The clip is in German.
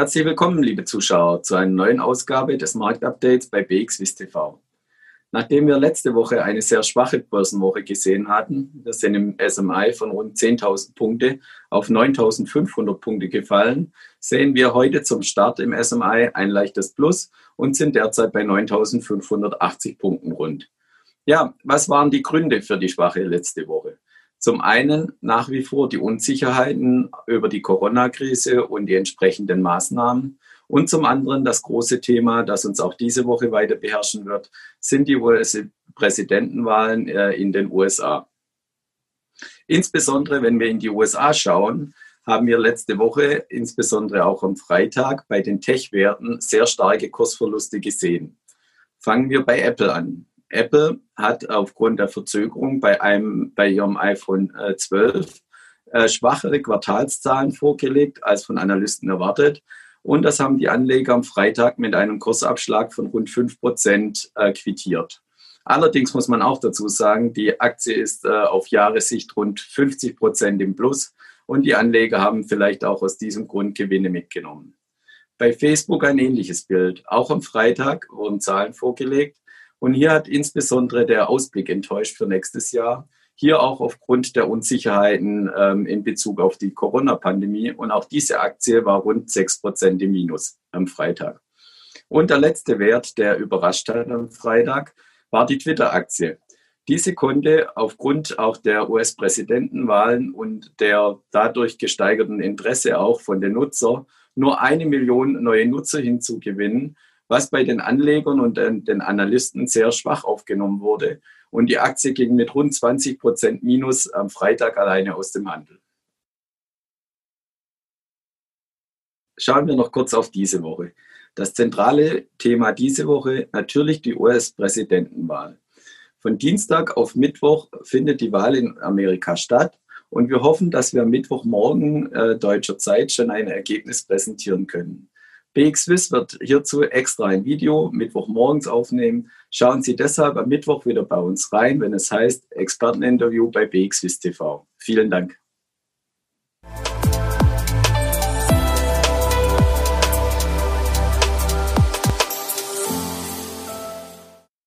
Herzlich willkommen, liebe Zuschauer, zu einer neuen Ausgabe des Marktupdates bei BXWIS TV. Nachdem wir letzte Woche eine sehr schwache Börsenwoche gesehen hatten, wir sind im SMI von rund 10.000 Punkte auf 9.500 Punkte gefallen, sehen wir heute zum Start im SMI ein leichtes Plus und sind derzeit bei 9.580 Punkten rund. Ja, was waren die Gründe für die schwache letzte Woche? Zum einen nach wie vor die Unsicherheiten über die Corona-Krise und die entsprechenden Maßnahmen. Und zum anderen das große Thema, das uns auch diese Woche weiter beherrschen wird, sind die US-Präsidentenwahlen äh, in den USA. Insbesondere, wenn wir in die USA schauen, haben wir letzte Woche, insbesondere auch am Freitag, bei den Tech-Werten sehr starke Kursverluste gesehen. Fangen wir bei Apple an. Apple hat aufgrund der Verzögerung bei, einem, bei ihrem iPhone 12 äh, schwachere Quartalszahlen vorgelegt als von Analysten erwartet. Und das haben die Anleger am Freitag mit einem Kursabschlag von rund 5 Prozent äh, quittiert. Allerdings muss man auch dazu sagen, die Aktie ist äh, auf Jahressicht rund 50 Prozent im Plus und die Anleger haben vielleicht auch aus diesem Grund Gewinne mitgenommen. Bei Facebook ein ähnliches Bild. Auch am Freitag wurden Zahlen vorgelegt und hier hat insbesondere der Ausblick enttäuscht für nächstes Jahr. Hier auch aufgrund der Unsicherheiten ähm, in Bezug auf die Corona-Pandemie. Und auch diese Aktie war rund 6 Prozent im Minus am Freitag. Und der letzte Wert, der überrascht hat am Freitag, war die Twitter-Aktie. Diese konnte aufgrund auch der US-Präsidentenwahlen und der dadurch gesteigerten Interesse auch von den Nutzern nur eine Million neue Nutzer hinzugewinnen, was bei den Anlegern und den Analysten sehr schwach aufgenommen wurde und die Aktie ging mit rund 20 Prozent Minus am Freitag alleine aus dem Handel. Schauen wir noch kurz auf diese Woche. Das zentrale Thema diese Woche natürlich die US-Präsidentenwahl. Von Dienstag auf Mittwoch findet die Wahl in Amerika statt und wir hoffen, dass wir am Mittwochmorgen äh, deutscher Zeit schon ein Ergebnis präsentieren können. BXWIS wird hierzu extra ein Video Mittwochmorgens aufnehmen. Schauen Sie deshalb am Mittwoch wieder bei uns rein, wenn es heißt Experteninterview bei BXWIS TV. Vielen Dank.